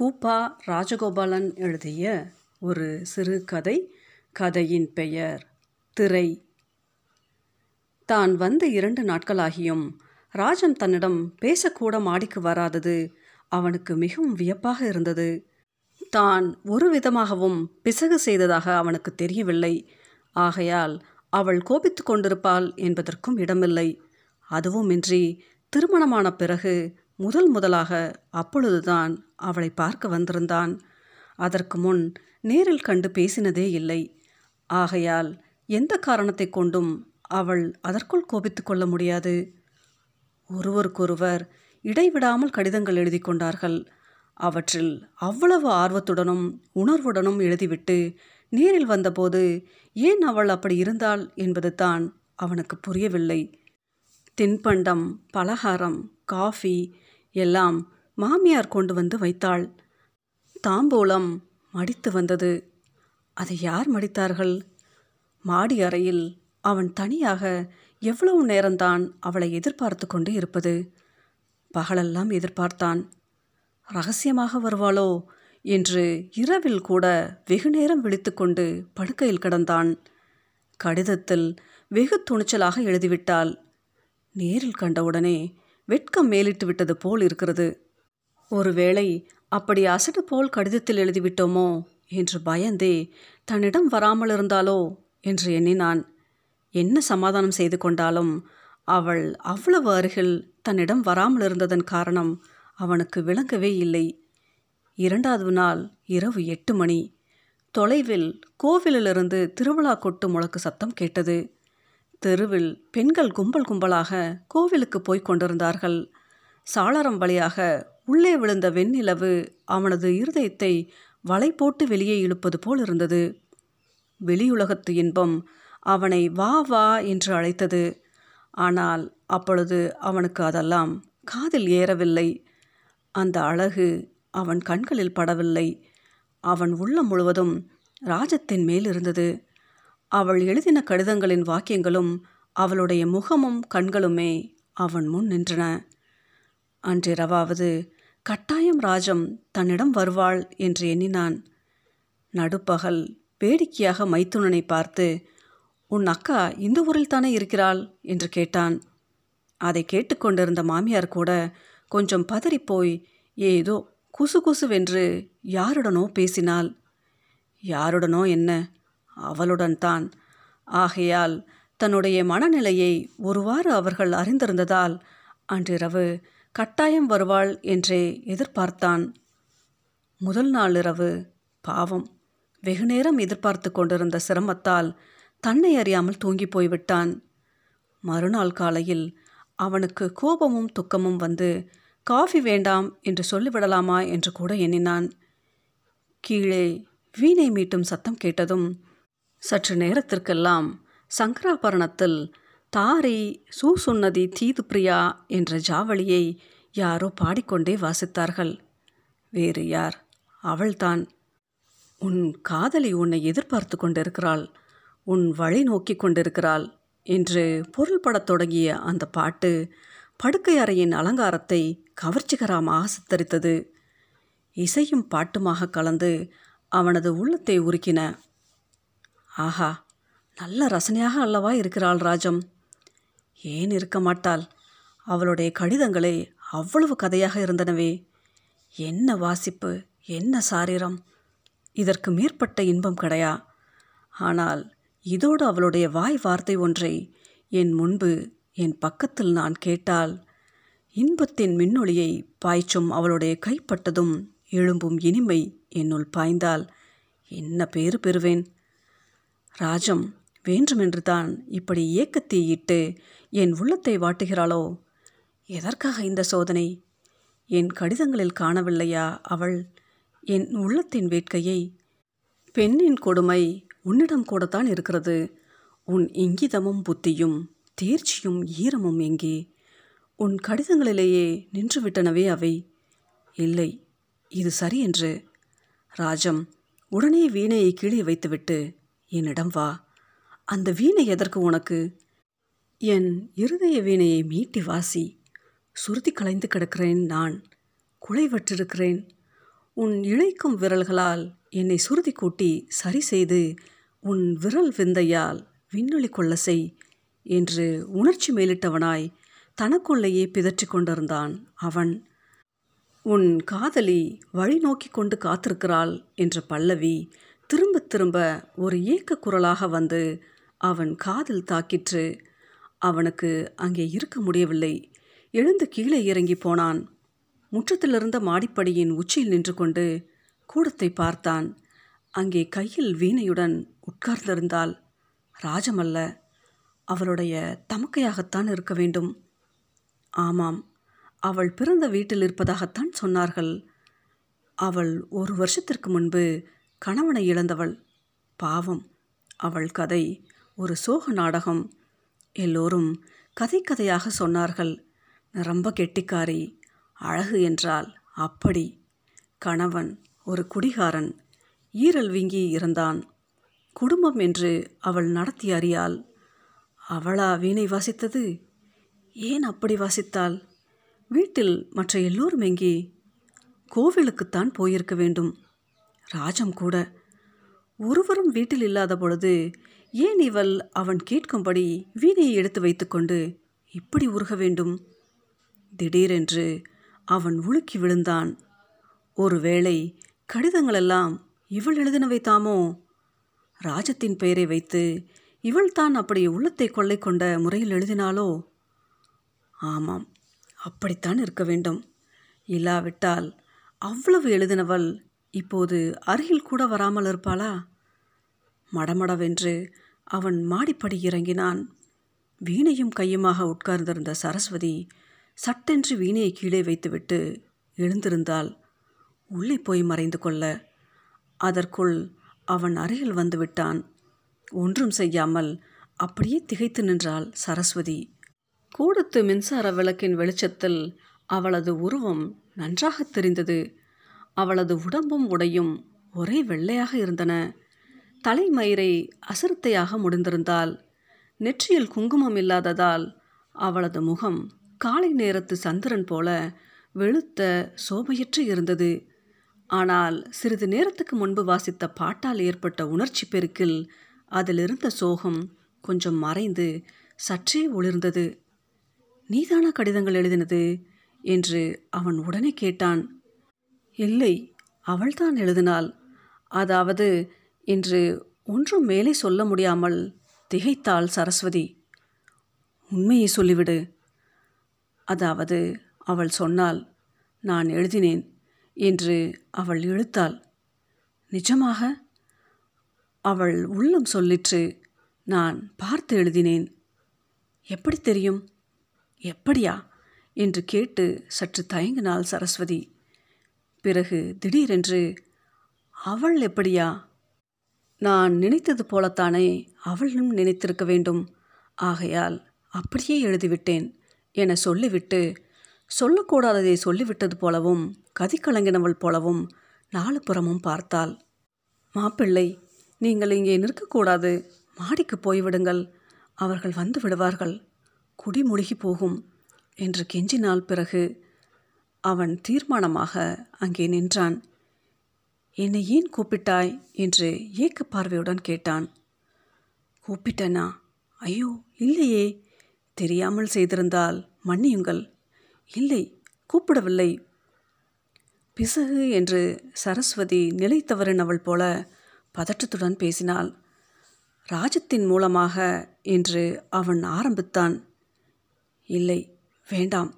கூப்பா ராஜகோபாலன் எழுதிய ஒரு சிறுகதை கதையின் பெயர் திரை. தான் வந்து இரண்டு நாட்களாகியும் ராஜம் தன்னிடம் பேசக்கூட மாடிக்கு வராதது. அவனுக்கு மிகவும் வியப்பாக இருந்தது. தான் ஒரு விதமாகவும் பிசகு செய்ததாக அவனுக்கு தெரியவில்லை. ஆகையால் அவள் கோபித்து கொண்டிருப்பாள் என்பதற்கும் இடமில்லை. அதுவுமின்றி திருமணமான பிறகு முதல் முதலாக அப்பொழுதுதான் அவளை பார்க்க வந்திருந்தான். அதற்கு முன் நேரில் கண்டு பேசினதே இல்லை. ஆகையால் எந்த காரணத்தை கொண்டும் அவள் அதற்குள் கோபித்து கொள்ள முடியாது. ஒருவருக்கொருவர் இடைவிடாமல் கடிதங்கள் எழுதி கொண்டார்கள். அவற்றில் அவ்வளவு ஆர்வத்துடனும் உணர்வுடனும் எழுதிவிட்டு நேரில் வந்தபோது ஏன் அவள் அப்படி இருந்தாள் என்பது தான் அவனுக்கு புரியவில்லை. தின்பண்டம் பலகாரம் காஃபி எல்லாம் மாமியார் கொண்டு வந்து வைத்தாள். தாம்பூலம் மடித்து வந்தது. அதை யார் மடித்தார்கள்? மாடி அறையில் அவன் தனியாக எவ்வளவு நேரம்தான் அவளை எதிர்பார்த்து கொண்டு இருப்பது? பகலெல்லாம் எதிர்பார்த்தான். ரகசியமாக வருவாளோ? என்று இரவில் கூட வெகு நேரம் விழித்துக்கொண்டு படுக்கையில் கிடந்தான். கடிதத்தில் வெகு துணிச்சலாக எழுதிவிட்டாள். நேரில் கண்டவுடனே வெட்கம் மேலிட்டு விட்டது போல் இருக்கிறது. ஒருவேளை அப்படி அசடு போல் கடிதத்தில் எழுதிவிட்டோமோ என்று பயந்தே தன்னிடம் வராமல் இருந்தாலோ என்று எண்ணினான். என்ன சமாதானம் செய்து கொண்டாலும் அவள் அவ்வளவு அருகில் தன்னிடம் வராமல் இருந்ததன் காரணம் அவனுக்கு விளங்கவே இல்லை. இரண்டாவது நாள் இரவு எட்டு மணி. தொலைவில் கோவிலிலிருந்து திருவிழா கொட்டு முழக்கு சத்தம் கேட்டது. தெருவில் பெண்கள் கும்பல் கும்பலாக கோவிலுக்கு போய்க் கொண்டிருந்தார்கள். சாளரம் வழியாக உள்ளே விழுந்த வெண்ணிலவு அவனது இருதயத்தை வலை போட்டு வெளியே இழுப்பது போல் இருந்தது. வெளியுலகத்து இன்பம் அவனை வா வா என்று அழைத்தது. ஆனால் அப்பொழுது அவனுக்கு அதெல்லாம் காதில் ஏறவில்லை. அந்த அழகு அவன் கண்களில் படவில்லை. அவன் உள்ளம் முழுவதும் ராஜத்தின் மேல் இருந்தது. அவள் எழுதின கடிதங்களின் வாக்கியங்களும் அவளுடைய முகமும் கண்களுமே அவன் முன் நின்றன. அன்றிரவாவது கட்டாயம் ராஜம் தன்னிடம் வருவாள் என்று எண்ணினான். நடுப்பகல் வேடிக்கையாக மைத்துனனை பார்த்து உன் அக்கா இந்த ஊரில் தானே இருக்கிறாள்? என்று கேட்டான். அதை கேட்டுக்கொண்டிருந்த மாமியார் கூட கொஞ்சம் பதறிப்போய் ஏதோ குசு குசுவென்று யாருடனோ பேசினாள். யாருடனோ என்ன? அவளுடன் தான் ஆகையால் தன்னுடைய மனநிலையை ஒருவாறு அவர்கள் அறிந்திருந்ததால் அன்றிரவு கட்டாயம் வருவாள் என்றே எதிர்பார்த்தான். முதல் நாள் இரவு பாவம் வெகுநேரம் எதிர்பார்த்து கொண்டிருந்த சிரமத்தால் தன்னை அறியாமல் தூங்கி போய்விட்டான். மறுநாள் காலையில் அவனுக்கு கோபமும் துக்கமும் வந்து காஃபி வேண்டாம் என்று சொல்லிவிடலாமா? என்று கூட எண்ணினான். கீழே வீணை மீட்டும் சத்தம் கேட்டதும் சற்று நேரத்திற்கெல்லாம் சங்கராபரணத்தில் தாரி சூசுன்னதி தீது பிரியா என்ற ஜாவளியை யாரோ பாடிக்கொண்டே வாசித்தார்கள். வேறு யார்? அவள்தான். உன் காதலி உன்னை எதிர்பார்த்து கொண்டிருக்கிறாள். உன் வழி நோக்கி கொண்டிருக்கிறாள் என்று பொருள்படத் தொடங்கிய அந்த பாட்டு படுக்கை அறையின் அலங்காரத்தை கவர்ச்சிகரமாக சித்தரித்தது இசையும் பாட்டுமாக கலந்து அவனது உள்ளத்தை உருக்கின. ஆஹா நல்ல ரசனையாக அல்லவா இருக்கிறாள் ராஜம்? ஏன் இருக்க மாட்டாள்? அவளுடைய கடிதங்களே அவ்வளவு கதையாக இருந்தனவே. என்ன வாசிப்பு என்ன சாரீரம்? இதற்கு மேற்பட்ட இன்பம் கிடையா? ஆனால் இதோடு அவளுடைய வாய் வார்த்தை ஒன்றை என் முன்பு என் பக்கத்தில் நான் கேட்டால் இன்பத்தின் மின்னொளியை பாய்ச்சும் அவளுடைய கைப்பட்டதும் எழும்பும் இனிமை என்னுள் பாய்ந்தால் என்ன பேறு பெறுவேன்? ராஜம் வேண்டுமென்று தான் இப்படி இயக்கத்தீயிட்டு என் உள்ளத்தை வாட்டுகிறாளோ? எதற்காக இந்த சோதனை? என் கடிதங்களில் காணவில்லையா அவள்? என் உள்ளத்தின் வேட்கையை? பெண்ணின் கொடுமை உன்னிடம் கூடத்தான் இருக்கிறது. உன் இங்கிதமும் புத்தியும் தேர்ச்சியும் ஈரமும் எங்கே? உன் கடிதங்களிலேயே நின்றுவிட்டனவே அவை. இல்லை இது சரி என்று. ராஜம் உடனே வீணையை கீழே வைத்துவிட்டு என்னிடம் வா. அந்த வீணை எதற்கு உனக்கு? என் இருதய வீணையை மீட்டி வாசி. சுருதி கலைந்து கிடக்கிறேன் நான். குலைவற்றிருக்கிறேன் உன் இழைக்கும் விரல்களால் என்னை சுருதி கூட்டி சரி செய்து உன் விரல் விந்தையால் விண்ணொலி கொள்ள செய் என்று உணர்ச்சி மேலிட்டவனாய் தனக்குள்ளேயே பிதற்றிக் கொண்டிருந்தான் அவன். உன் காதலி வழி நோக்கி கொண்டு காத்திருக்கிறாள் என்ற பல்லவி திரும்ப திரும்ப ஒரு ஏக்க குரலாக வந்து அவன் காதில் தாக்கிற்று. அவனுக்கு அங்கே இருக்க முடியவில்லை. எழுந்து கீழே இறங்கி போனான். முற்றத்திலிருந்த மாடிப்படியின் உச்சியில் நின்று கொண்டு கூடத்தை பார்த்தான். அங்கே கையில் வீணையுடன் உட்கார்ந்திருந்தாள். ராஜமல்ல அவளுடைய தமக்கையாகத்தான் இருக்க வேண்டும். ஆமாம் அவள் பிறந்த வீட்டில் இருப்பதாகத்தான் சொன்னார்கள். அவள் ஒரு வருஷத்திற்கு முன்பு கணவனை இழந்தவள். பாவம். அவள் கதை. ஒரு சோக நாடகம். எல்லோரும் கதை கதையாக சொன்னார்கள். ரொம்ப கெட்டிக்காரி. அழகு என்றால் அப்படி. கணவன் ஒரு குடிகாரன். ஈரல் வீங்கி இருந்தான். குடும்பம் என்று அவள் நடத்தி அறியாள். அவளா வீணை வாசித்தது? ஏன் அப்படி வாசித்தாள்? வீட்டில் மற்ற எல்லோரும் எங்கே? கோவிலுக்குத்தான் போயிருக்க வேண்டும். ராஜம் கூட. ஒருவரும் வீட்டில் இல்லாத பொழுது ஏன் இவள் அவன் கேட்கும்படி வீணையை எடுத்து வைத்துக்கொண்டு இப்படி உருக வேண்டும்? திடீரென்று அவன் உலுக்கி விழுந்தான். ஒருவேளை கடிதங்களெல்லாம் இவள் எழுதினவை தாமோ? ராஜத்தின் பெயரை வைத்து இவள் தான் அப்படி உள்ளத்தை கொள்ளை கொண்ட முறையில் எழுதினாளோ? ஆமாம் அப்படித்தான் இருக்க வேண்டும். இல்லாவிட்டால் அவ்வளவு எழுதினவள் இப்போது அருகில் கூட வராமல் இருப்பாளா? மடமடவென்று அவன் மாடிப்படி இறங்கினான். வீணையும் கையுமாக உட்கார்ந்திருந்த சரஸ்வதி சட்டென்று வீணையை கீழே வைத்துவிட்டு எழுந்திருந்தாள். உள்ளே போய் மறைந்து கொள்ள. அதற்குள் அவன் அருகில் வந்துவிட்டான் ஒன்றும் செய்யாமல் அப்படியே திகைத்து நின்றாள் சரஸ்வதி. கூடத்து மின்சார விளக்கின் வெளிச்சத்தில் அவளது உருவம் நன்றாக தெரிந்தது. அவளது உடம்பும் உடையும் ஒரே வெள்ளையாக இருந்தன. தலைமயிரை அசிரத்தையாக முடிந்திருந்தால் நெற்றியில் குங்குமம் இல்லாததால் அவளது முகம் காலை நேரத்து சந்திரன் போல வெளுத்த சோபையற்று இருந்தது. ஆனால் சிறிது நேரத்துக்கு முன்பு வாசித்த பாட்டால் ஏற்பட்ட உணர்ச்சி பெருக்கில் அதிலிருந்த சோகம் கொஞ்சம் மறைந்து சற்றே ஒளிர்ந்தது. நீதானா கடிதங்கள் எழுதினது? என்று அவன் உடனே கேட்டான். இல்லை அவள்தான் எழுதினாள். அதாவது என்று ஒன்றும் மேலே சொல்ல முடியாமல் திகைத்தாள் சரஸ்வதி. உண்மையை சொல்லிவிடு. அதாவது அவள் சொன்னால் நான் எழுதினேன் என்று அவள் இழுத்தாள். நிஜமாக? அவள் உள்ளம் சொல்லிற்று நான் பார்த்து எழுதினேன். எப்படி தெரியும்? எப்படியா? என்று கேட்டு சற்று தயங்கினாள் சரஸ்வதி. பிறகு திடீரென்று அவள் எப்படியா? நான் நினைத்தது போலத்தானே அவளும் நினைத்திருக்க வேண்டும். ஆகையால் அப்படியே எழுதிவிட்டேன் என சொல்லிவிட்டு சொல்லக்கூடாததை சொல்லிவிட்டது போலவும் கதிக்கலங்கினவள் போலவும் நாலு புறமும் பார்த்தாள். மாப்பிள்ளை நீங்கள் இங்கே நிற்கக்கூடாது. மாடிக்கு போய்விடுங்கள். அவர்கள் வந்து விடுவார்கள். குடிமுழுகி போகும் என்று கெஞ்சினால் பிறகு அவன் தீர்மானமாக அங்கே நின்றான். என்னை ஏன் கூப்பிட்டாய்? என்று ஏக்க பார்வையுடன் கேட்டான். கூப்பிட்டனா? ஐயோ இல்லையே. தெரியாமல் செய்திருந்தால் மன்னியுங்கள். இல்லை கூப்பிடவில்லை. பிசகு என்று சரஸ்வதி நிலை அவள் போல பதற்றத்துடன் பேசினாள். ராஜத்தின் மூலமாக என்று அவன் ஆரம்பித்தான். இல்லை வேண்டாம்.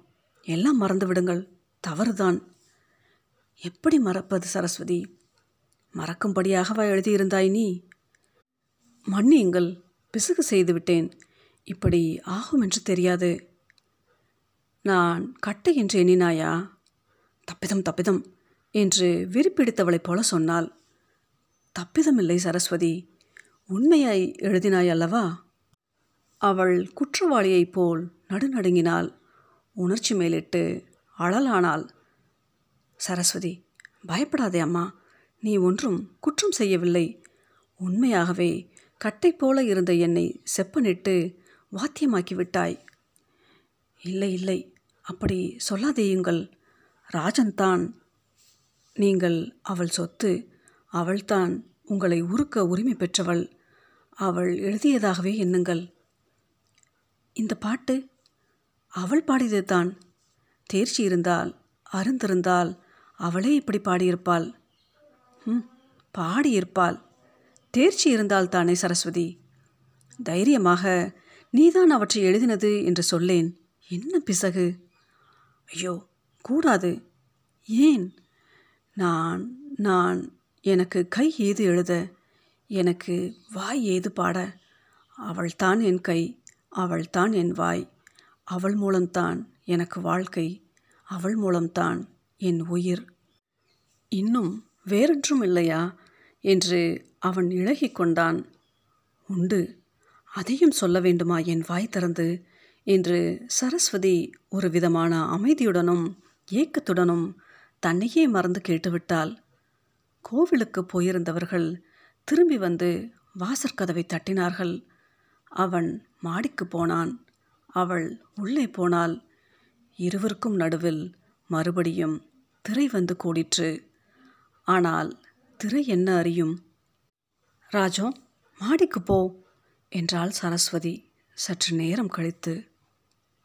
எல்லாம் மறந்துவிடுங்கள். தவறுதான். எப்படி மறப்பது சரஸ்வதி? மறக்கும்படியாகவா எழுதியிருந்தாய் நீ. மன்னியுங்கள் பிசுகு செய்துவிட்டேன் இப்படி ஆகும் என்று தெரியாது. நான் கட்டை என்று எண்ணினாயா? தப்பிதம் தப்பிதம் என்று விரிப்பிடித்தவளைப் போல சொன்னாள். தப்பிதமில்லை சரஸ்வதி. உண்மையாய் எழுதினாய் அல்லவா? அவள் குற்றவாளியைப் போல் நடுநடுங்கினாள். உணர்ச்சி மேலிட்டு அழலானாள் சரஸ்வதி பயப்படாதே அம்மா. நீ ஒன்றும் குற்றம் செய்யவில்லை. உண்மையாகவே கட்டை போல இருந்த என்னை செப்பனிட்டு வாத்தியமாக்கி விட்டாய். இல்லை இல்லை. அப்படி சொல்லாதேயுங்கள். ராஜன் தான் நீங்கள் அவள் சொத்து. அவள்தான் உங்களை உருக்க உரிமை பெற்றவள். அவள் எழுதியதாகவே எண்ணுங்கள். இந்த பாட்டு அவள் பாடியது தான் தேர்ச்சி இருந்தால் அருந்திருந்தால் அவளே இப்படி பாடியிருப்பாள். ம் பாடியிருப்பாள். தேர்ச்சி இருந்தால் தானே சரஸ்வதி? தைரியமாக நீதான் அவற்றை எழுதினது என்று சொல்லேன். என்ன பிசகு? ஐயோ கூடாது. ஏன்? நான் நான் எனக்கு கை ஏது எழுத? எனக்கு வாய் ஏது பாட? அவள்தான் என் கை அவள்தான் என் வாய் அவள் மூலம்தான். எனக்கு வாழ்க்கை அவள் மூலம்தான் என் உயிர். இன்னும் வேறொன்றும் இல்லையா? என்று அவன் இழகிக் கொண்டான். உண்டு அதையும் சொல்ல வேண்டுமா என் வாய் திறந்து? என்று சரஸ்வதி ஒரு விதமான அமைதியுடனும் ஏக்கத்துடனும் தன்னையே மறந்து கேட்டுவிட்டாள். கோவிலுக்கு போயிருந்தவர்கள் திரும்பி வந்து வாசற்கதவை தட்டினார்கள். அவன் மாடிக்கு போனான். அவள் உள்ளே போனாள். இருவருக்கும் நடுவில் மறுபடியும் திரை வந்து கூடிற்று. ஆனால் திரை என்ன அறியும்? ராஜோ மாடிக்கு போ என்றாள் சரஸ்வதி. சற்று நேரம் கழித்து.